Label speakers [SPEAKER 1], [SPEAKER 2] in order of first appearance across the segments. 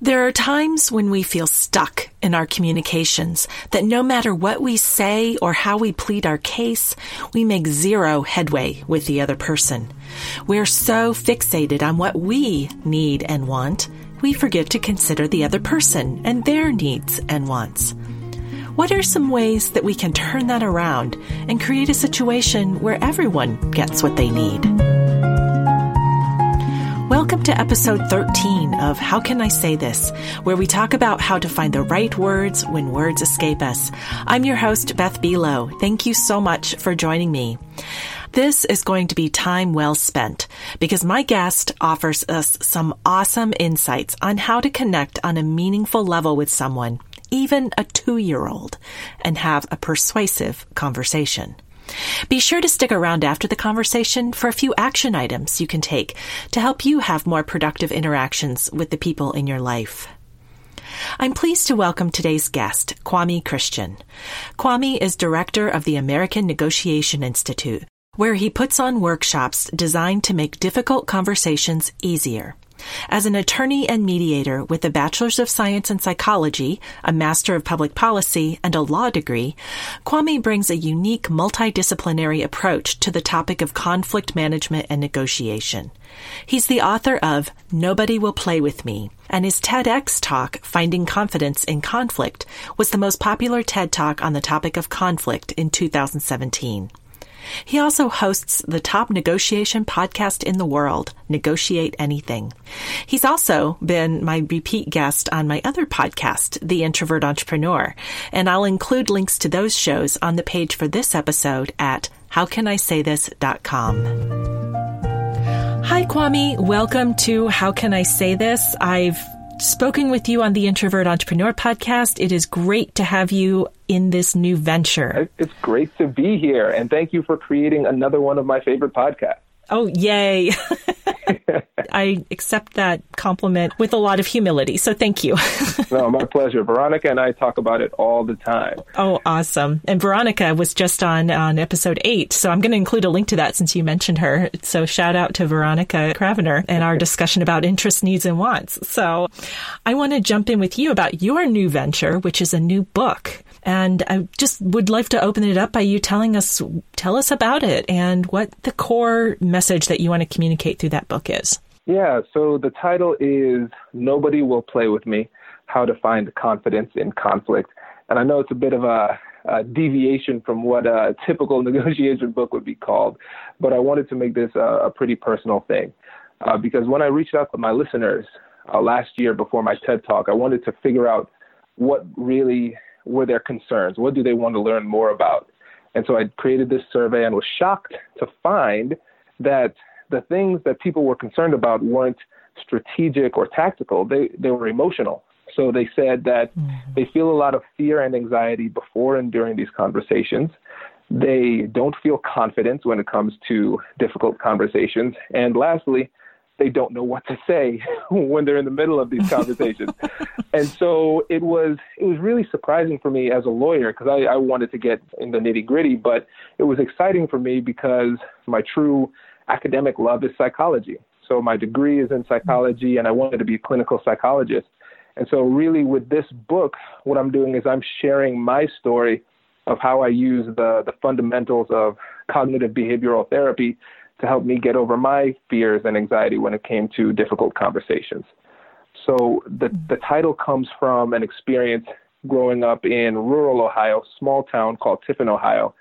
[SPEAKER 1] There are times when we feel stuck in our communications that no matter what we say or how we plead our case, we make zero headway with the other person. We're so fixated on what we need and want, we forget to consider the other person and their needs and wants. What are some ways that we can turn that around and create a situation where everyone gets what they need? Welcome to episode 13 of How Can I Say This, where we talk about how to find the right words when words escape us. I'm your host, Beth Buelow. Thank you so much for joining me. This is going to be time well spent because my guest offers us some awesome insights on how to connect on a meaningful level with someone, even a two year old, and have a persuasive conversation. Be sure to stick around after the conversation for a few action items you can take to help you have more productive interactions with the people in your life. I'm pleased to welcome today's guest, Kwame Christian. Kwame is director of the American Negotiation Institute, where he puts on workshops designed to make difficult conversations easier. As an attorney and mediator with a Bachelor's of Science in Psychology, a Master of Public Policy, and a law degree, Kwame brings a unique multidisciplinary approach to the topic of conflict management and negotiation. He's the author of Nobody Will Play With Me, and his TEDx talk, Finding Confidence in Conflict, was the most popular TED talk on the topic of conflict in 2017. He also hosts the top negotiation podcast in the world, Negotiate Anything. He's also been my repeat guest on my other podcast, The Introvert Entrepreneur, and I'll include links to those shows on the page for this episode at howcanisaythis.com. Hi, Kwame. Welcome to How Can I Say This? I've spoken with you on the Introvert Entrepreneur podcast. It is great to have you in this new venture.
[SPEAKER 2] It's great to be here, and thank you for creating another one of my favorite podcasts.
[SPEAKER 1] Oh, yay. I accept that compliment with a lot of humility. So thank you.
[SPEAKER 2] no, my pleasure. Veronica and I talk about it all the time.
[SPEAKER 1] Oh, awesome. And Veronica was just on on episode eight. So I'm going to include a link to that since you mentioned her. So shout out to Veronica Cravener and our discussion about interests, needs, and wants. So I want to jump in with you about your new venture, which is a new book. And I just would like to open it up by you telling us, tell us about it and what the core message that you want to communicate through that book is.
[SPEAKER 2] Yeah, so the title is Nobody Will Play With Me How to Find Confidence in Conflict. And I know it's a bit of a, a deviation from what a typical negotiation book would be called, but I wanted to make this a, a pretty personal thing. Uh, because when I reached out to my listeners uh, last year before my TED Talk, I wanted to figure out what really were their concerns? What do they want to learn more about? And so I created this survey and was shocked to find that the things that people were concerned about weren't strategic or tactical, they, they were emotional. So they said that mm-hmm. they feel a lot of fear and anxiety before and during these conversations. They don't feel confidence when it comes to difficult conversations. And lastly, they don't know what to say when they're in the middle of these conversations. and so it was it was really surprising for me as a lawyer because I, I wanted to get in the nitty gritty, but it was exciting for me because my true academic love is psychology. So my degree is in psychology, and I wanted to be a clinical psychologist. And so, really, with this book, what I'm doing is I'm sharing my story of how I use the, the fundamentals of cognitive behavioral therapy to help me get over my fears and anxiety when it came to difficult conversations. So the, the title comes from an experience growing up in rural Ohio, small town called Tiffin, Ohio.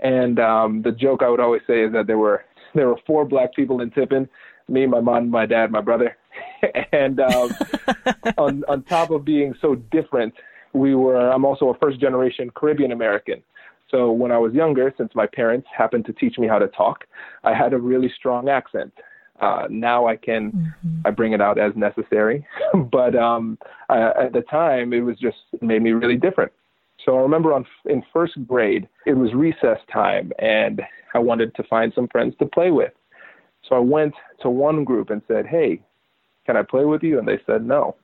[SPEAKER 2] And um, the joke I would always say is that there were there were four black people in Tiffin, me, my mom, my dad, my brother. and um, on on top of being so different, we were I'm also a first generation Caribbean American. So when I was younger, since my parents happened to teach me how to talk, I had a really strong accent. Uh, now I can mm-hmm. I bring it out as necessary, but um, I, at the time it was just it made me really different. So I remember on in first grade it was recess time, and I wanted to find some friends to play with. So I went to one group and said, "Hey, can I play with you?" And they said no.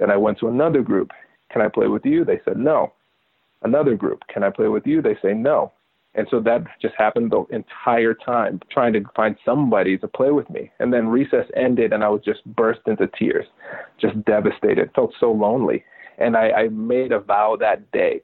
[SPEAKER 2] Then I went to another group. Can I play with you? They said no another group. Can I play with you? They say no. And so that just happened the entire time, trying to find somebody to play with me. And then recess ended, and I was just burst into tears, just devastated. Felt so lonely. And I, I made a vow that day,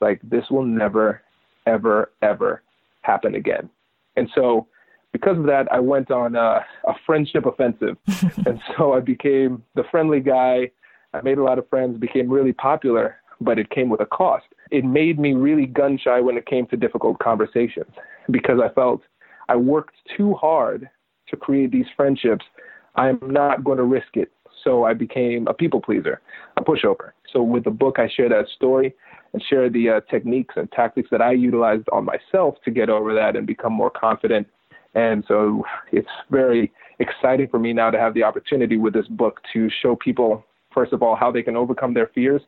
[SPEAKER 2] like this will never, ever, ever happen again. And so, because of that, I went on a, a friendship offensive, and so I became the friendly guy. I made a lot of friends, became really popular, but it came with a cost. It made me really gun shy when it came to difficult conversations because I felt I worked too hard to create these friendships. I'm not going to risk it. So I became a people pleaser, a pushover. So with the book, I share that story and share the uh, techniques and tactics that I utilized on myself to get over that and become more confident. And so it's very exciting for me now to have the opportunity with this book to show people, first of all, how they can overcome their fears,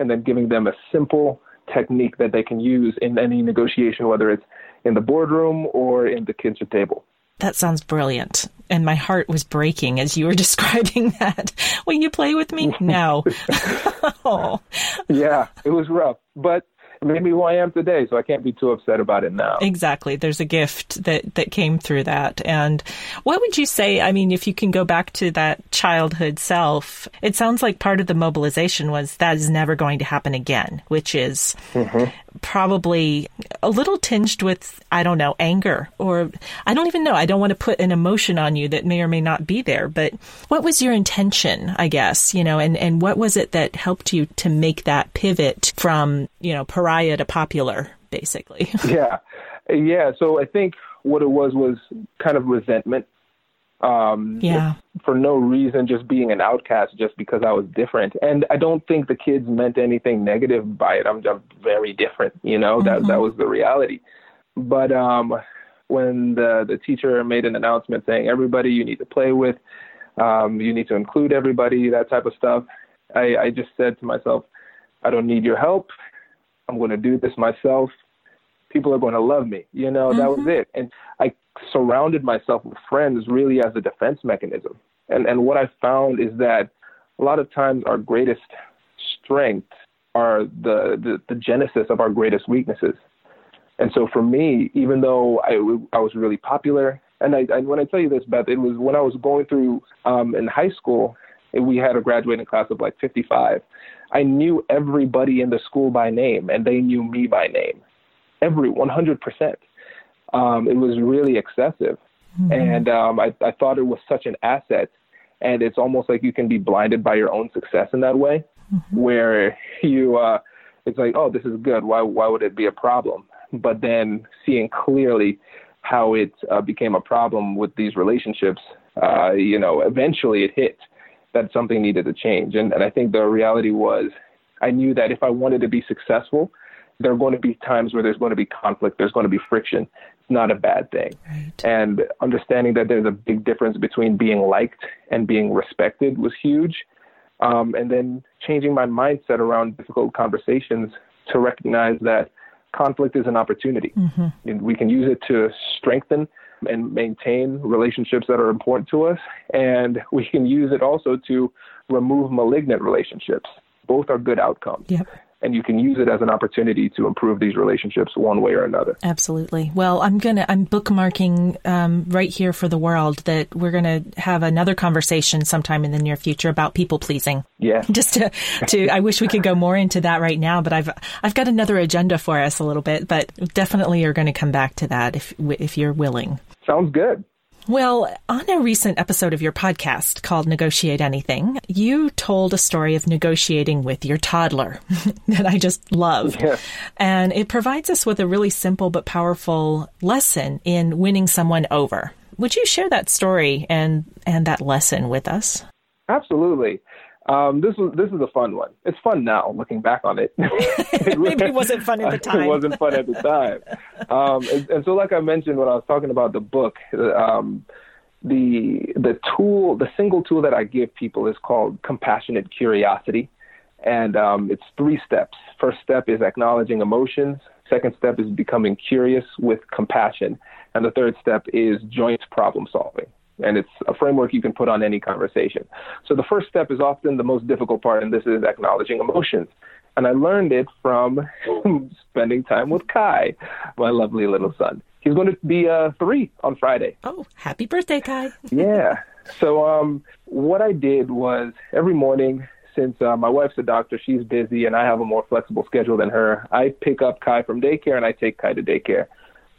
[SPEAKER 2] and then giving them a simple technique that they can use in any negotiation, whether it's in the boardroom or in the kitchen table.
[SPEAKER 1] That sounds brilliant. And my heart was breaking as you were describing that. Will you play with me? No.
[SPEAKER 2] oh. Yeah, it was rough. But made me who I am today, so I can't be too upset about it now.
[SPEAKER 1] Exactly. There's a gift that, that came through that. And what would you say? I mean, if you can go back to that childhood self, it sounds like part of the mobilization was that is never going to happen again, which is mm-hmm. Probably a little tinged with, I don't know, anger or I don't even know. I don't want to put an emotion on you that may or may not be there, but what was your intention, I guess, you know, and, and what was it that helped you to make that pivot from, you know, pariah to popular, basically.
[SPEAKER 2] yeah, yeah. So I think what it was was kind of resentment. Um,
[SPEAKER 1] yeah.
[SPEAKER 2] For no reason, just being an outcast, just because I was different, and I don't think the kids meant anything negative by it. I'm, I'm very different, you know. Mm-hmm. That that was the reality. But um, when the the teacher made an announcement saying everybody you need to play with, um, you need to include everybody, that type of stuff, I, I just said to myself, I don't need your help. I'm going to do this myself. People are going to love me. You know, mm-hmm. that was mm-hmm. it. And I surrounded myself with friends really as a defense mechanism. And and what I found is that a lot of times our greatest strengths are the, the, the genesis of our greatest weaknesses. And so for me, even though I, I was really popular, and I, I, when I tell you this, Beth, it was when I was going through um, in high school, we had a graduating class of like 55. I knew everybody in the school by name, and they knew me by name. Every 100%. Um, it was really excessive. Mm-hmm. And um, I, I thought it was such an asset. And it's almost like you can be blinded by your own success in that way, mm-hmm. where you, uh, it's like, oh, this is good. Why, why would it be a problem? But then seeing clearly how it uh, became a problem with these relationships, uh, you know, eventually it hit that something needed to change. And, and I think the reality was I knew that if I wanted to be successful, there are going to be times where there's going to be conflict, there's going to be friction. It's not a bad thing. Right. And understanding that there's a big difference between being liked and being respected was huge. Um, and then changing my mindset around difficult conversations to recognize that conflict is an opportunity. Mm-hmm. We can use it to strengthen and maintain relationships that are important to us. And we can use it also to remove malignant relationships. Both are good outcomes.
[SPEAKER 1] Yep
[SPEAKER 2] and you can use it as an opportunity to improve these relationships one way or another.
[SPEAKER 1] Absolutely. Well, I'm gonna I'm bookmarking um, right here for the world that we're gonna have another conversation sometime in the near future about people pleasing.
[SPEAKER 2] Yeah.
[SPEAKER 1] Just to to I wish we could go more into that right now, but I've I've got another agenda for us a little bit, but definitely you're going to come back to that if if you're willing.
[SPEAKER 2] Sounds good.
[SPEAKER 1] Well, on a recent episode of your podcast called Negotiate Anything, you told a story of negotiating with your toddler that I just love.
[SPEAKER 2] Yeah.
[SPEAKER 1] And it provides us with a really simple but powerful lesson in winning someone over. Would you share that story and, and that lesson with us?
[SPEAKER 2] Absolutely. Um, this was this is a fun one. It's fun now, looking back on it.
[SPEAKER 1] it Maybe it wasn't fun at the time.
[SPEAKER 2] it wasn't fun at the time. Um, and, and, so, like I mentioned when I was talking about the book, um, the the tool, the single tool that I give people is called compassionate curiosity, and um, it's three steps. First step is acknowledging emotions. Second step is becoming curious with compassion, and the third step is joint problem solving and it's a framework you can put on any conversation. So the first step is often the most difficult part, and this is acknowledging emotions. And I learned it from spending time with Kai, my lovely little son. He's going to be uh, three on Friday.
[SPEAKER 1] Oh, happy birthday, Kai.
[SPEAKER 2] yeah. So um, what I did was every morning, since uh, my wife's a doctor, she's busy, and I have a more flexible schedule than her. I pick up Kai from daycare and I take Kai to daycare.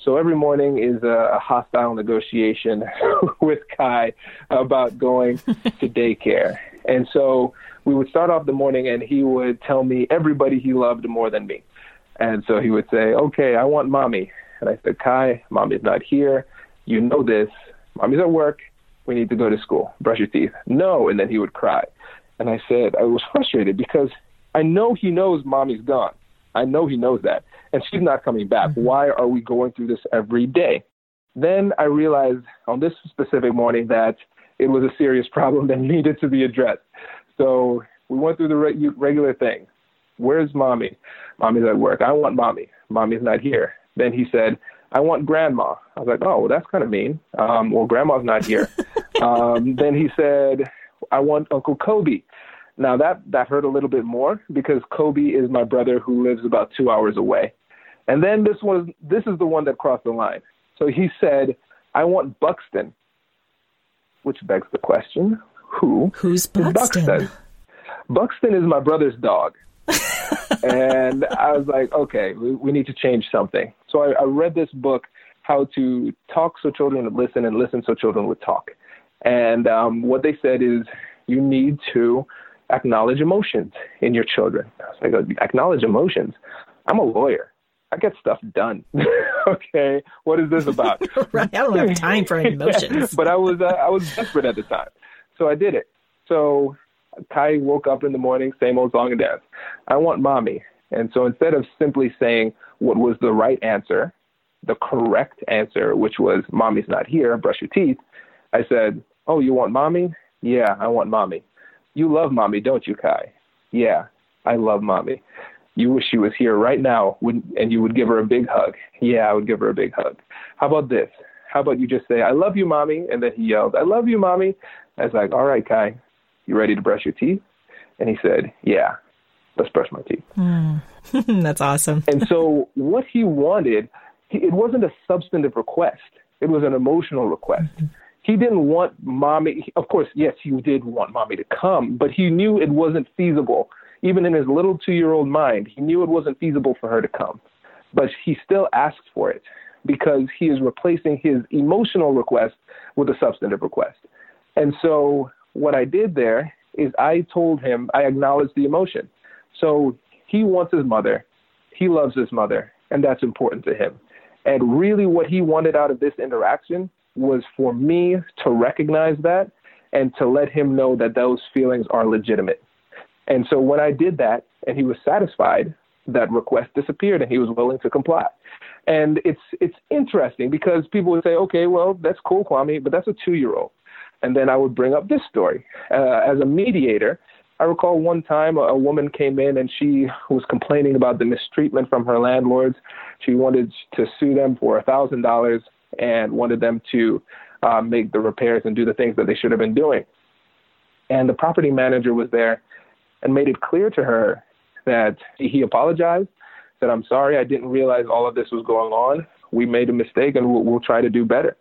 [SPEAKER 2] So every morning is a, hostile negotiation with Kai about going to daycare. And so we would start off the morning, and he would tell me everybody he loved more than me. And so he would say, Okay, I want mommy. And I said, Kai, mommy's not here. You know this. Mommy's at work. We need to go to school. Brush your teeth. No. And then he would cry. And I said, I was frustrated because I know he knows mommy's gone. I know he knows that. And she's not coming back. Mm-hmm. Why are we going through this every day? Then I realized on this specific morning that it was a serious problem that needed to be addressed. So we went through the re- regular thing. Where's mommy? Mommy's at work. I want mommy. Mommy's not here. Then he said, I want grandma. I was like, oh, well, that's kind of mean. Um, well, grandma's not here. um, then he said, I want Uncle Kobe. Now that that hurt a little bit more because Kobe is my brother who lives about two hours away. And then this was this is the one that crossed the line. So he said, "I want Buxton," which begs the question: Who?
[SPEAKER 1] Who's Buxton? Buxton?
[SPEAKER 2] Buxton is my brother's dog. and I was like, okay, we, we need to change something. So I, I read this book, How to Talk So Children Would Listen and Listen So Children Would Talk. And um, what they said is you need to acknowledge emotions in your children. I go, acknowledge emotions. I'm a lawyer. I get stuff done. okay, what is this about?
[SPEAKER 1] right, I don't have time for any emotions.
[SPEAKER 2] but I was uh, I was desperate at the time, so I did it. So Kai woke up in the morning, same old song and dance. I want mommy. And so instead of simply saying what was the right answer, the correct answer, which was mommy's not here, brush your teeth, I said, Oh, you want mommy? Yeah, I want mommy. You love mommy, don't you, Kai? Yeah, I love mommy. You wish she was here right now and you would give her a big hug. Yeah, I would give her a big hug. How about this? How about you just say, I love you, mommy? And then he yelled, I love you, mommy. I was like, All right, Kai, you ready to brush your teeth? And he said, Yeah, let's brush my teeth. Mm.
[SPEAKER 1] That's awesome.
[SPEAKER 2] and so what he wanted, it wasn't a substantive request, it was an emotional request. Mm-hmm he didn't want mommy. Of course, yes, he did want mommy to come, but he knew it wasn't feasible. Even in his little two year old mind, he knew it wasn't feasible for her to come. But he still asked for it because he is replacing his emotional request with a substantive request. And so what I did there is I told him, I acknowledged the emotion. So he wants his mother, he loves his mother, and that's important to him. And really, what he wanted out of this interaction was for me to recognize that and to let him know that those feelings are legitimate. And so when I did that and he was satisfied, that request disappeared and he was willing to comply. And it's it's interesting because people would say, okay, well, that's cool, Kwame, but that's a two year old. And then I would bring up this story. Uh, as a mediator, I recall one time a, woman came in and she was complaining about the mistreatment from her landlords. She wanted to sue them for a thousand dollars and wanted them to uh, make the repairs and do the things that they should have been doing. And the property manager was there and made it clear to her that he apologized, said, I'm sorry, I didn't realize all of this was going on. We made a mistake and we'll, we'll try to do better.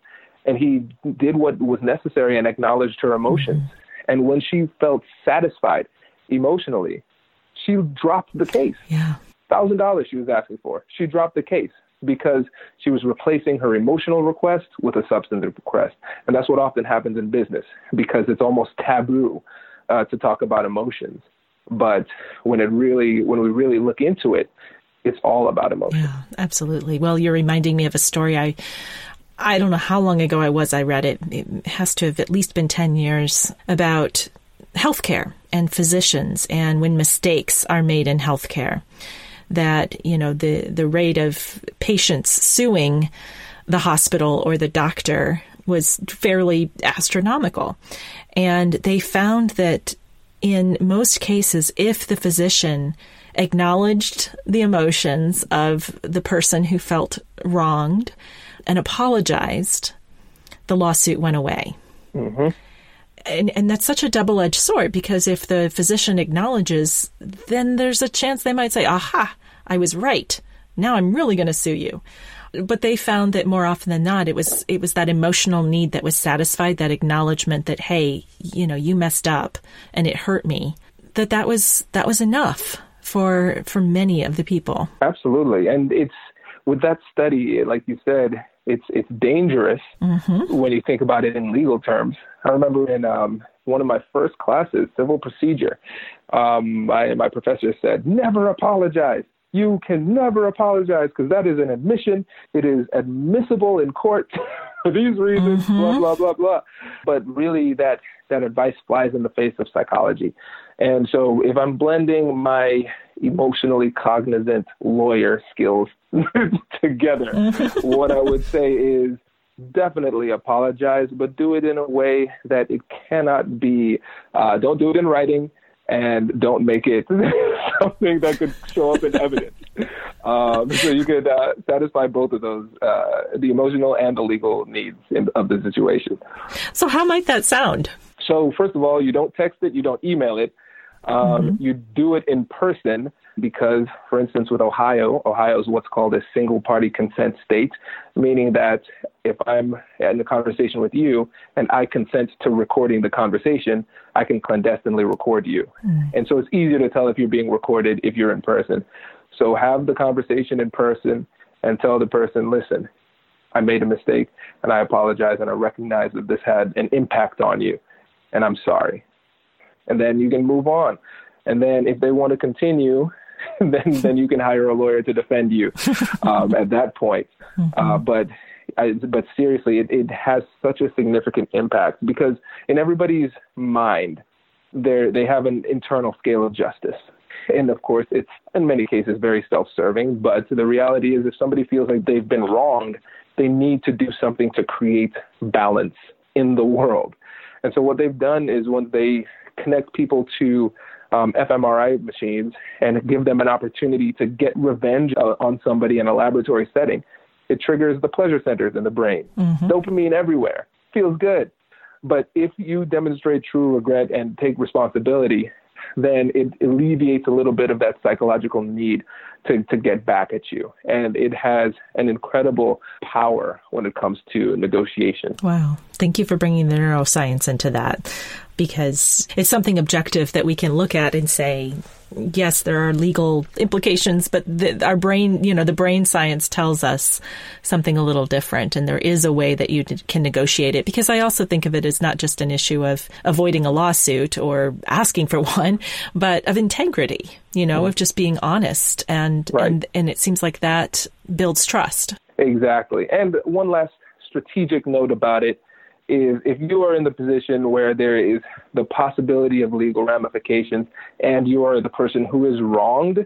[SPEAKER 2] And he did what was necessary and acknowledged her emotions. And when she felt satisfied emotionally, she dropped the case.
[SPEAKER 1] Yeah.
[SPEAKER 2] Thousand dollars she was asking for. She dropped the case because she was replacing her emotional request with a substantive request. And that's what often happens in business because it's almost taboo uh, to talk about emotions. But when it really, when we really look into it, it's all about emotion.
[SPEAKER 1] Yeah, absolutely. Well, you're reminding me of a story I I don't know how long ago I was I read it. It has to have at least been 10 years about healthcare and physicians and when mistakes are made in healthcare that you know the the rate of patients suing the hospital or the doctor was fairly astronomical and they found that in most cases if the physician acknowledged the emotions of the person who felt wronged and apologized the lawsuit went away
[SPEAKER 2] mm-hmm.
[SPEAKER 1] And, and that's such a double edged sword because if the physician acknowledges, then there's a chance they might say, aha, I was right. Now I'm really going to sue you. But they found that more often than not, it was, it was that emotional need that was satisfied, that acknowledgement that, hey, you know, you messed up and it hurt me, that that was, that was enough for, for many of the people.
[SPEAKER 2] Absolutely. And it's, with that study, like you said, it's it's dangerous mm-hmm. when you think about it in legal terms. I remember in um, one of my first classes, civil procedure, um, my my professor said, "Never apologize. You can never apologize because that is an admission. It is admissible in court for these reasons. Mm-hmm. Blah blah blah blah." But really, that that advice flies in the face of psychology. And so, if I'm blending my emotionally cognizant lawyer skills together. what I would say is definitely apologize, but do it in a way that it cannot be, uh, don't do it in writing and don't make it something that could show up in evidence. Um, so you could uh, satisfy both of those, uh, the emotional and the legal needs in, of the situation.
[SPEAKER 1] So how might that sound?
[SPEAKER 2] So first of all, you don't text it, you don't email it. Um, mm-hmm. You do it in person because, for instance, with Ohio, Ohio is what's called a single party consent state, meaning that if I'm in a conversation with you and I consent to recording the conversation, I can clandestinely record you. Mm. And so it's easier to tell if you're being recorded if you're in person. So have the conversation in person and tell the person, listen, I made a mistake and I apologize and I recognize that this had an impact on you and I'm sorry. And then you can move on. And then if they want to continue, then then you can hire a lawyer to defend you um, at that point. Mm-hmm. Uh, but I, but seriously, it, it has such a significant impact because in everybody's mind, they they have an internal scale of justice. And of course, it's in many cases very self serving. But the reality is, if somebody feels like they've been wronged, they need to do something to create balance in the world. And so, what they've done is when they connect people to um, fMRI machines and give them an opportunity to get revenge uh, on somebody in a laboratory setting, it triggers the pleasure centers in the brain. Mm-hmm. Dopamine everywhere. Feels good. But if you demonstrate true regret and take responsibility, then it alleviates a little bit of that psychological need to, to get back at you. And it has an incredible power when it comes to negotiation.
[SPEAKER 1] Wow. Thank you for bringing the neuroscience into that because it's something objective that we can look at and say, yes, there are legal implications, but the, our brain, you know, the brain science tells us something a little different, and there is a way that you can negotiate it. Because I also think of it as not just an issue of avoiding a lawsuit or asking for one, but of integrity. You know, of just being honest, and right. and and it seems like that builds trust.
[SPEAKER 2] Exactly. And one last strategic note about it is if you are in the position where there is the possibility of legal ramifications and you are the person who is wronged,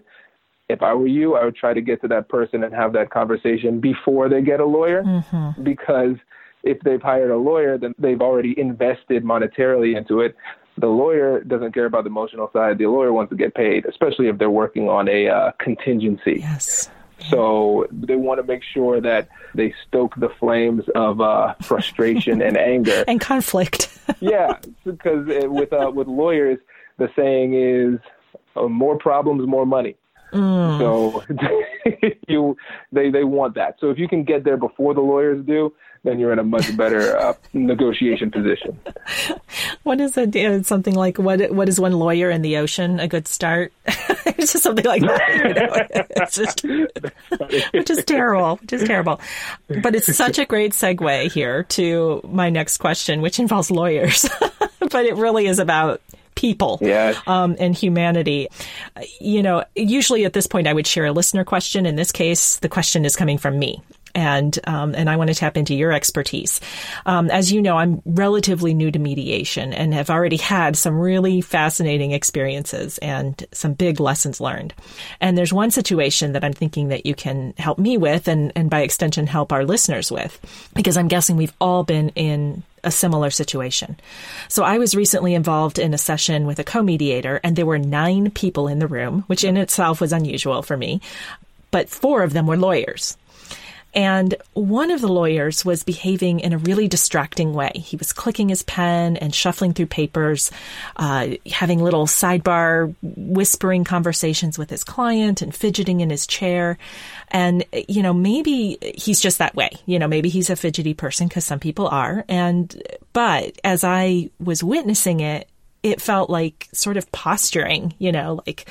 [SPEAKER 2] if I were you, I would try to get to that person and have that conversation before they get a lawyer mm-hmm. because if they've hired a lawyer, then they've already invested monetarily into it. The lawyer doesn't care about the emotional side. The lawyer wants to get paid, especially if they're working on a uh, contingency.
[SPEAKER 1] Yes.
[SPEAKER 2] So they want to make sure that they stoke the flames of uh, frustration and anger
[SPEAKER 1] and conflict.
[SPEAKER 2] yeah, because with uh, with lawyers, the saying is uh, more problems, more money. Mm. So you they they want that. So if you can get there before the lawyers do, then you're in a much better uh, negotiation position.
[SPEAKER 1] What is it? Something like what? What is one lawyer in the ocean? A good start. it's just something like that. You know? It's just, which is terrible. Which is terrible. But it's such a great segue here to my next question, which involves lawyers. but it really is about people
[SPEAKER 2] yes.
[SPEAKER 1] um, and humanity. You know, usually at this point, I would share a listener question. In this case, the question is coming from me and um, and I want to tap into your expertise. Um, as you know, I'm relatively new to mediation and have already had some really fascinating experiences and some big lessons learned. And there's one situation that I'm thinking that you can help me with, and and by extension help our listeners with, because I'm guessing we've all been in a similar situation. So I was recently involved in a session with a co-mediator and there were nine people in the room, which in itself was unusual for me, but four of them were lawyers. And one of the lawyers was behaving in a really distracting way. He was clicking his pen and shuffling through papers, uh, having little sidebar whispering conversations with his client and fidgeting in his chair. And, you know, maybe he's just that way. You know, maybe he's a fidgety person because some people are. And, but as I was witnessing it, it felt like sort of posturing, you know, like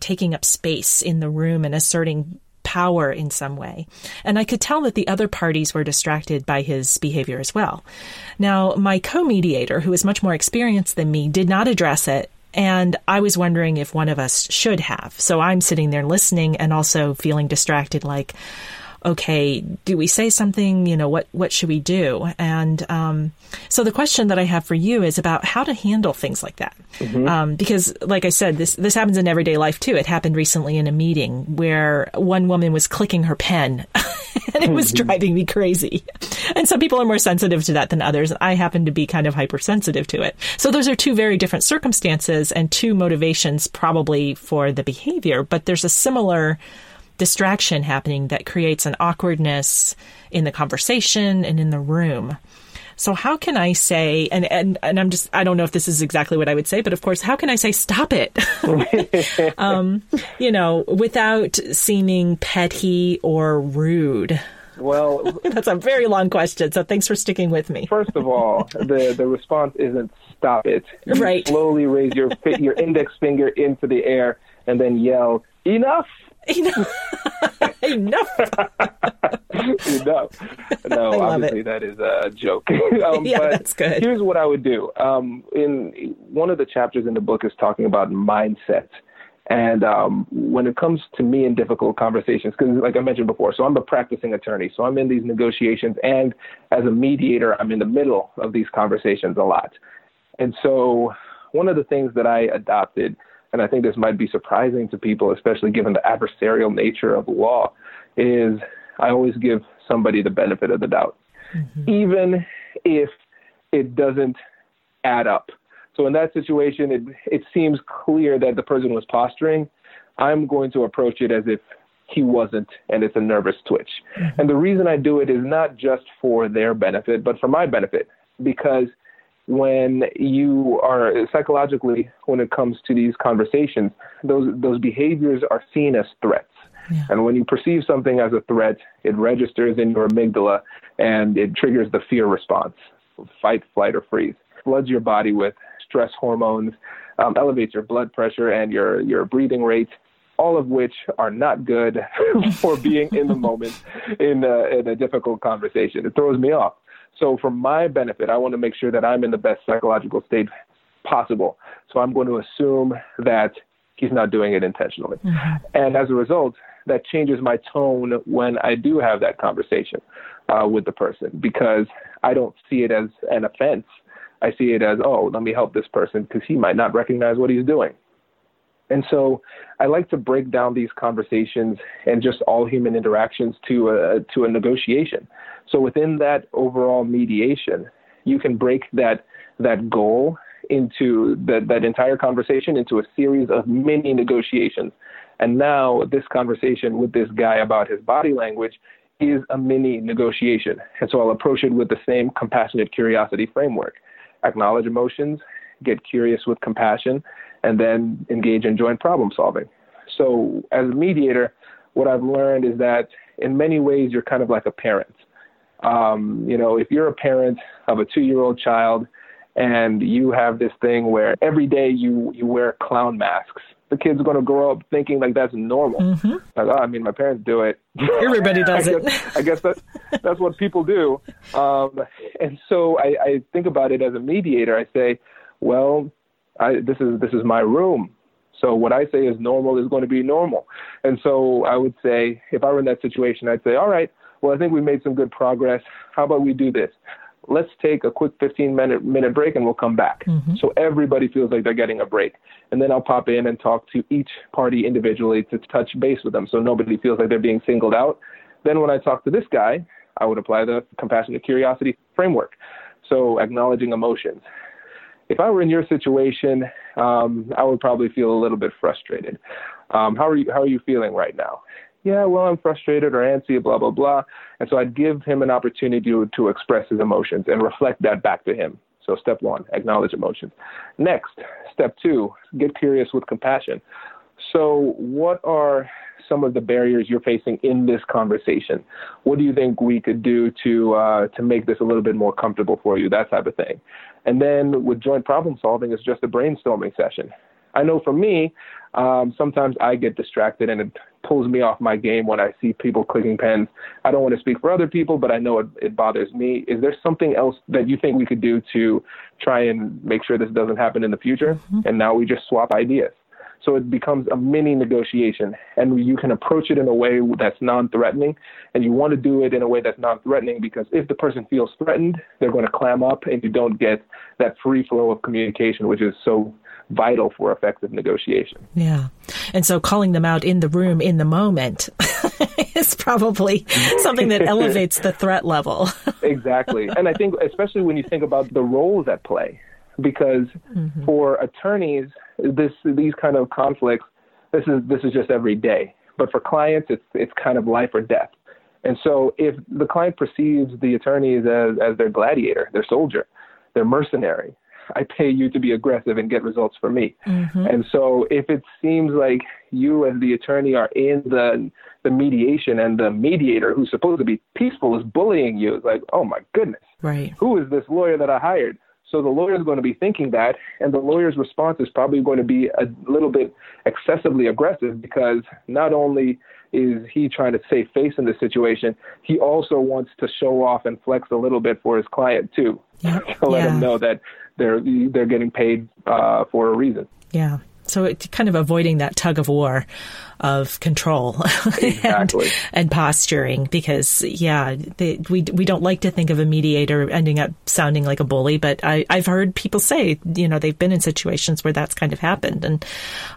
[SPEAKER 1] taking up space in the room and asserting power in some way. And I could tell that the other parties were distracted by his behavior as well. Now, my co mediator, who is much more experienced than me, did not address it. And I was wondering if one of us should have. So I'm sitting there listening and also feeling distracted, like, okay, do we say something? You know, what, what should we do? And, um, so the question that I have for you is about how to handle things like that. Mm-hmm. Um, because like I said, this, this happens in everyday life too. It happened recently in a meeting where one woman was clicking her pen and it was mm-hmm. driving me crazy. And some people are more sensitive to that than others. I happen to be kind of hypersensitive to it. So those are two very different circumstances and two motivations probably for the behavior, but there's a similar distraction happening that creates an awkwardness in the conversation and in the room. So how can I say, and, and, and I'm just, I don't know if this is exactly what I would say, but of course, how can I say, stop it? um, you know, without seeming petty or rude.
[SPEAKER 2] Well,
[SPEAKER 1] that's a very long question. So thanks for sticking with me.
[SPEAKER 2] First of all, the, the response isn't stop it. You
[SPEAKER 1] right.
[SPEAKER 2] Slowly raise your, your index finger into the air and then yell, enough.
[SPEAKER 1] Enough. Enough.
[SPEAKER 2] Enough. No, obviously
[SPEAKER 1] it.
[SPEAKER 2] that is a joke. um,
[SPEAKER 1] yeah, that's good.
[SPEAKER 2] Here's what I would do. Um, in one of the chapters in the book is talking about mindset. And um, when it comes to me in difficult conversations, because like I mentioned before, so I'm a practicing attorney, so I'm in these negotiations, and as a mediator, I'm in the middle of these conversations a lot. And so one of the things that I adopted and I think this might be surprising to people, especially given the adversarial nature of law, is I always give somebody the benefit of the doubt, mm-hmm. even if it doesn't add up. So in that situation, it it seems clear that the person was posturing. I'm going to approach it as if he wasn't, and it's a nervous twitch. Mm-hmm. And the reason I do it is not just for their benefit, but for my benefit, because when you are psychologically when it comes to these conversations those those behaviors are seen as threats yeah. and when you perceive something as a threat it registers in your amygdala and it triggers the fear response fight flight or freeze floods your body with stress hormones um, elevates your blood pressure and your your breathing rate all of which are not good for being in the moment in a, in a difficult conversation. It throws me off. So, for my benefit, I want to make sure that I'm in the best psychological state possible. So, I'm going to assume that he's not doing it intentionally. Mm-hmm. And as a result, that changes my tone when I do have that conversation uh, with the person because I don't see it as an offense. I see it as, oh, let me help this person because he might not recognize what he's doing. And so I like to break down these conversations and just all human interactions to a, to a negotiation. So within that overall mediation, you can break that that goal into that, that entire conversation into a series of mini negotiations. And now this conversation with this guy about his body language is a mini negotiation. And so I'll approach it with the same compassionate curiosity framework. Acknowledge emotions, get curious with compassion, and then engage in joint problem solving. So as a mediator, what I've learned is that in many ways you're kind of like a parent. Um, you know, if you're a parent of a two-year-old child and you have this thing where every day you you wear clown masks, the kid's going to grow up thinking like that's normal. Mm-hmm. Like, oh, I mean, my parents do it.
[SPEAKER 1] Everybody does
[SPEAKER 2] I
[SPEAKER 1] it.
[SPEAKER 2] Guess, I guess that that's what people do. Um, and so I, I think about it as a mediator. I say, well, I, this is this is my room. So what I say is normal is going to be normal. And so I would say, if I were in that situation, I'd say, all right, well, I think we made some good progress. How about we do this? Let's take a quick 15 minute minute break and we'll come back. Mm-hmm. So everybody feels like they're getting a break. And then I'll pop in and talk to each party individually to touch base with them so nobody feels like they're being singled out. Then when I talk to this guy, I would apply the compassionate curiosity framework. So acknowledging emotions. If I were in your situation, um, I would probably feel a little bit frustrated. Um, how are you? How are you feeling right now? yeah, well, I'm frustrated or antsy, blah, blah, blah. And so I'd give him an opportunity to, to express his emotions and reflect that back to him. So step one, acknowledge emotions. Next, step two, get curious with compassion. So what are some of the barriers you're facing in this conversation? What do you think we could do to uh, to make this a little bit more comfortable for you? That type of thing. And then with joint problem solving, it's just a brainstorming session. I know for me, um, sometimes I get distracted and it pulls me off my game when I see people clicking pens. I don't want to speak for other people, but I know it, it bothers me. Is there something else that you think we could do to try and make sure this doesn't happen in the future? Mm-hmm. And now we just swap ideas. So it becomes a mini negotiation, and you can approach it in a way that's non threatening. And you want to do it in a way that's non threatening because if the person feels threatened, they're going to clam up, and you don't get that free flow of communication, which is so vital for effective negotiation.
[SPEAKER 1] Yeah. And so calling them out in the room in the moment is probably something that elevates the threat level.
[SPEAKER 2] exactly. And I think, especially when you think about the roles at play, because mm-hmm. for attorneys, this these kind of conflicts, this is this is just every day. But for clients, it's it's kind of life or death. And so if the client perceives the attorneys as, as their gladiator, their soldier, their mercenary, I pay you to be aggressive and get results for me. Mm-hmm. And so if it seems like you as the attorney are in the the mediation and the mediator who's supposed to be peaceful is bullying you, it's like, oh my goodness.
[SPEAKER 1] Right.
[SPEAKER 2] Who is this lawyer that I hired? So the lawyer is going to be thinking that, and the lawyer's response is probably going to be a little bit excessively aggressive because not only is he trying to save face in this situation, he also wants to show off and flex a little bit for his client too,
[SPEAKER 1] to
[SPEAKER 2] let
[SPEAKER 1] yeah.
[SPEAKER 2] him know that they're they're getting paid uh, for a reason.
[SPEAKER 1] Yeah. So it's kind of avoiding that tug of war of control
[SPEAKER 2] exactly.
[SPEAKER 1] and, and, posturing because yeah they, we we don't like to think of a mediator ending up sounding like a bully but I, I've heard people say you know they've been in situations where that's kind of happened and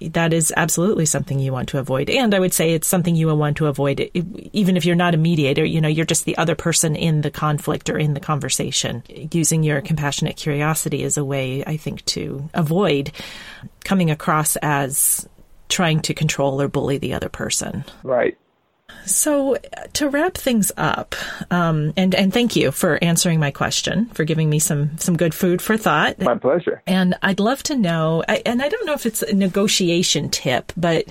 [SPEAKER 1] that is absolutely something you want to avoid and I would say it's something you want to avoid even if you're not a mediator you know you're just the other person in the conflict or in the conversation using your compassionate curiosity is a way I think to avoid coming across as trying to control or bully the other person.
[SPEAKER 2] Right.
[SPEAKER 1] So, to wrap things up, um, and and thank you for answering my question, for giving me some some good food for thought.
[SPEAKER 2] My pleasure.
[SPEAKER 1] And I'd love to know, I, and I don't know if it's a negotiation tip, but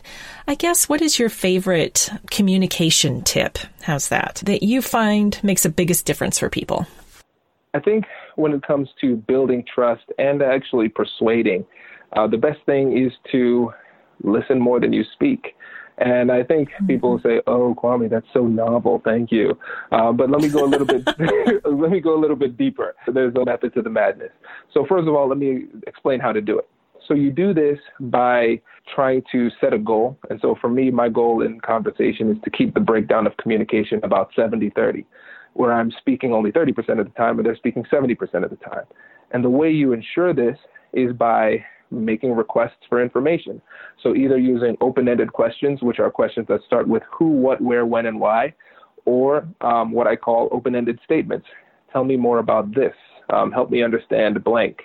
[SPEAKER 1] I guess what is your favorite communication tip? How's that that you find makes the biggest difference for people?
[SPEAKER 2] I think when it comes to building trust and actually persuading, uh, the best thing is to listen more than you speak. And I think mm-hmm. people say, "Oh, Kwame, that's so novel. Thank you." Uh, but let me go a little bit. let me go a little bit deeper. There's a method to the madness. So first of all, let me explain how to do it. So you do this by trying to set a goal. And so for me, my goal in conversation is to keep the breakdown of communication about 70-30, where I'm speaking only 30% of the time, and they're speaking 70% of the time. And the way you ensure this is by making requests for information. So either using open-ended questions, which are questions that start with who, what, where, when, and why, or um, what I call open-ended statements. Tell me more about this. Um, help me understand blank.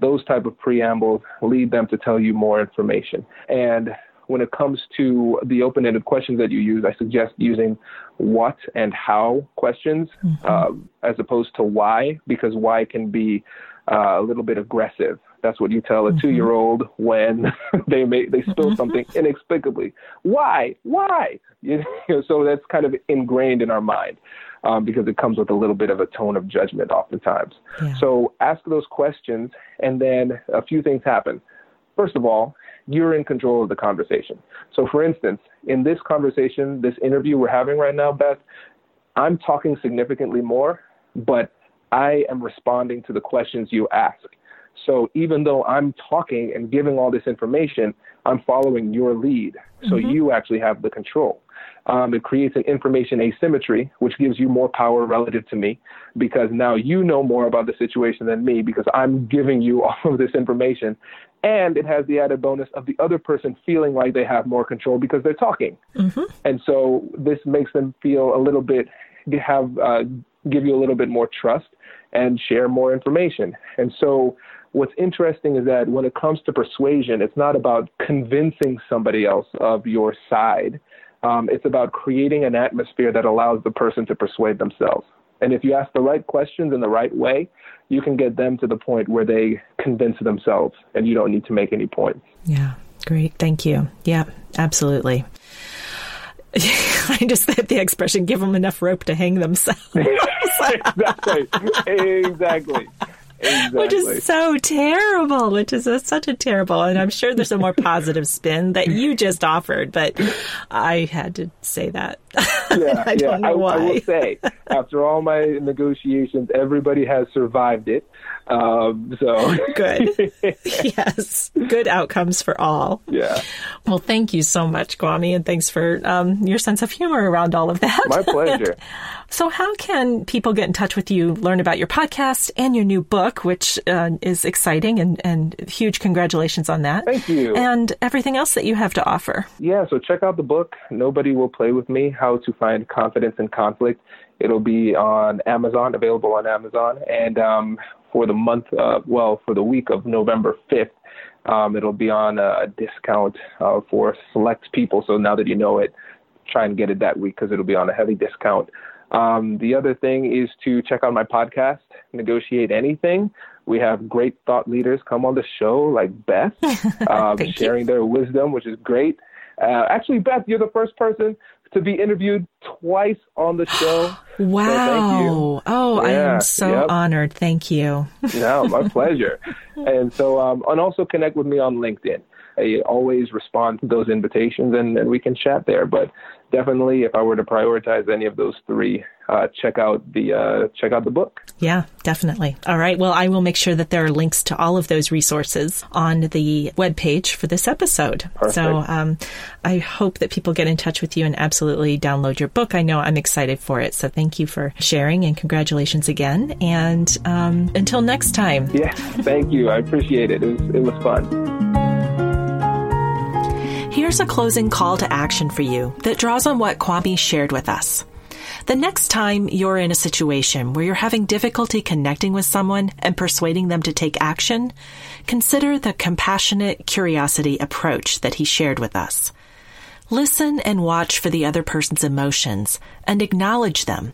[SPEAKER 2] Those type of preambles lead them to tell you more information. And when it comes to the open-ended questions that you use, I suggest using what and how questions mm-hmm. uh, as opposed to why, because why can be uh, a little bit aggressive. That's what you tell a mm-hmm. two-year-old when they may, they spill mm-hmm. something inexplicably. Why? Why? You know, so that's kind of ingrained in our mind um, because it comes with a little bit of a tone of judgment oftentimes. Yeah. So ask those questions, and then a few things happen. First of all, you're in control of the conversation. So, for instance, in this conversation, this interview we're having right now, Beth, I'm talking significantly more, but I am responding to the questions you ask. So even though I'm talking and giving all this information, I'm following your lead. So mm-hmm. you actually have the control. Um, it creates an information asymmetry, which gives you more power relative to me because now you know more about the situation than me because I'm giving you all of this information. And it has the added bonus of the other person feeling like they have more control because they're talking. Mm-hmm. And so this makes them feel a little bit, have, uh, give you a little bit more trust and share more information. And so what's interesting is that when it comes to persuasion, it's not about convincing somebody else of your side. Um, it's about creating an atmosphere that allows the person to persuade themselves. And if you ask the right questions in the right way, you can get them to the point where they convince themselves and you don't need to make any points.
[SPEAKER 1] Yeah, great. Thank you. Yeah, absolutely. I just said the expression give them enough rope to hang themselves.
[SPEAKER 2] exactly. Exactly. Exactly.
[SPEAKER 1] Which is so terrible, which is a, such a terrible, and I'm sure there's a more positive spin that you just offered, but I had to say that.
[SPEAKER 2] Yeah,
[SPEAKER 1] I
[SPEAKER 2] yeah. I, I will say, after all my negotiations, everybody has survived it. Um, so
[SPEAKER 1] good. yes, good outcomes for all.
[SPEAKER 2] Yeah.
[SPEAKER 1] Well, thank you so much, Kwame, and thanks for um, your sense of humor around all of that.
[SPEAKER 2] My pleasure.
[SPEAKER 1] so, how can people get in touch with you, learn about your podcast and your new book, which uh, is exciting and, and huge congratulations on that?
[SPEAKER 2] Thank you.
[SPEAKER 1] And everything else that you have to offer.
[SPEAKER 2] Yeah, so check out the book, Nobody Will Play With Me How to Find Confidence in Conflict. It'll be on Amazon, available on Amazon. And um, for the month, uh, well, for the week of November 5th, um, it'll be on a discount uh, for select people. So now that you know it, try and get it that week because it'll be on a heavy discount. Um, the other thing is to check out my podcast, Negotiate Anything. We have great thought leaders come on the show, like Beth, um, sharing
[SPEAKER 1] you.
[SPEAKER 2] their wisdom, which is great. Uh, actually, Beth, you're the first person to be interviewed twice on the show.
[SPEAKER 1] Wow.
[SPEAKER 2] So.
[SPEAKER 1] Oh, I am so
[SPEAKER 2] yep.
[SPEAKER 1] honored. Thank you.
[SPEAKER 2] No, my pleasure. And so, um, and also connect with me on LinkedIn. I always respond to those invitations and, and we can chat there. But definitely, if I were to prioritize any of those three, uh, check out the uh, check out the book.
[SPEAKER 1] Yeah, definitely. All right. Well, I will make sure that there are links to all of those resources on the webpage for this episode.
[SPEAKER 2] Perfect.
[SPEAKER 1] So um, I hope that people get in touch with you and absolutely download your book. I know I'm excited for it. So thank you for sharing and congratulations again. And um, until next time.
[SPEAKER 2] Yeah, thank you. I appreciate it. It was it was fun.
[SPEAKER 1] Here's a closing call to action for you that draws on what Kwame shared with us. The next time you're in a situation where you're having difficulty connecting with someone and persuading them to take action, consider the compassionate curiosity approach that he shared with us. Listen and watch for the other person's emotions and acknowledge them.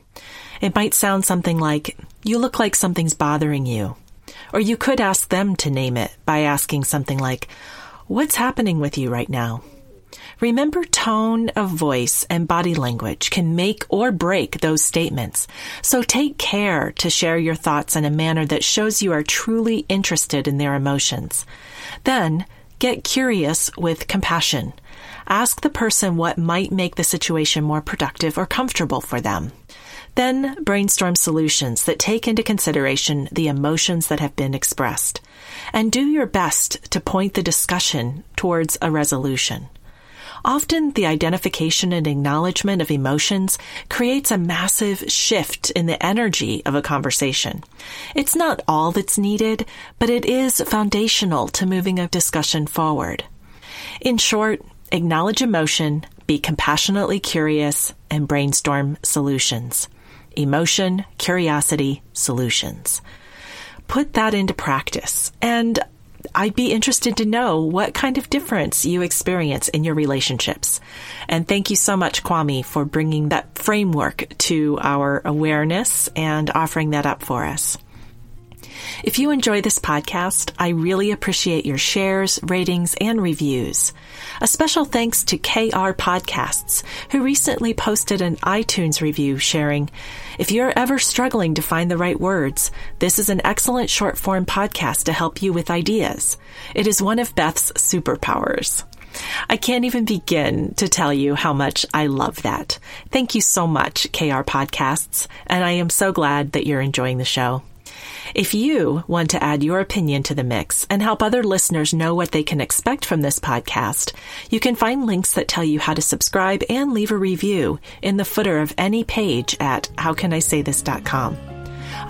[SPEAKER 1] It might sound something like, you look like something's bothering you. Or you could ask them to name it by asking something like, what's happening with you right now? Remember, tone of voice and body language can make or break those statements. So take care to share your thoughts in a manner that shows you are truly interested in their emotions. Then, get curious with compassion. Ask the person what might make the situation more productive or comfortable for them. Then brainstorm solutions that take into consideration the emotions that have been expressed. And do your best to point the discussion towards a resolution. Often the identification and acknowledgement of emotions creates a massive shift in the energy of a conversation. It's not all that's needed, but it is foundational to moving a discussion forward. In short, acknowledge emotion, be compassionately curious, and brainstorm solutions. Emotion, curiosity, solutions. Put that into practice and I'd be interested to know what kind of difference you experience in your relationships. And thank you so much, Kwame, for bringing that framework to our awareness and offering that up for us. If you enjoy this podcast, I really appreciate your shares, ratings, and reviews. A special thanks to KR Podcasts, who recently posted an iTunes review sharing, if you're ever struggling to find the right words, this is an excellent short form podcast to help you with ideas. It is one of Beth's superpowers. I can't even begin to tell you how much I love that. Thank you so much, KR Podcasts, and I am so glad that you're enjoying the show. If you want to add your opinion to the mix and help other listeners know what they can expect from this podcast, you can find links that tell you how to subscribe and leave a review in the footer of any page at howcanisaythis.com.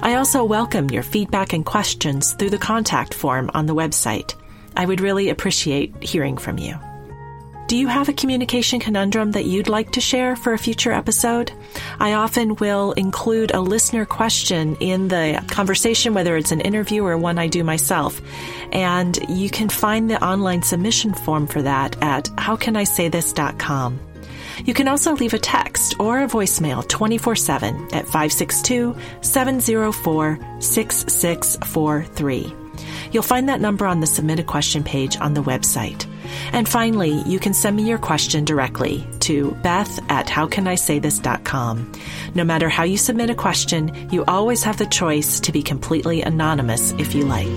[SPEAKER 1] I also welcome your feedback and questions through the contact form on the website. I would really appreciate hearing from you. Do you have a communication conundrum that you'd like to share for a future episode? I often will include a listener question in the conversation, whether it's an interview or one I do myself. And you can find the online submission form for that at howcanisaythis.com. You can also leave a text or a voicemail 24 7 at 562 704 6643. You'll find that number on the Submit a Question page on the website. And finally, you can send me your question directly to beth at howcanisaythis.com. No matter how you submit a question, you always have the choice to be completely anonymous if you like.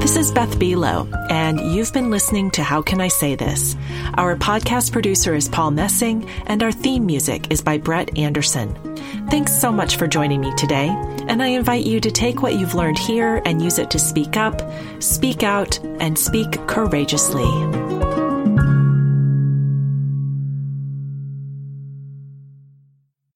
[SPEAKER 1] This is Beth Buelow, and you've been listening to How Can I Say This? Our podcast producer is Paul Messing, and our theme music is by Brett Anderson. Thanks so much for joining me today, and I invite you to take what you've learned here and use it to speak up, speak out, and speak courageously.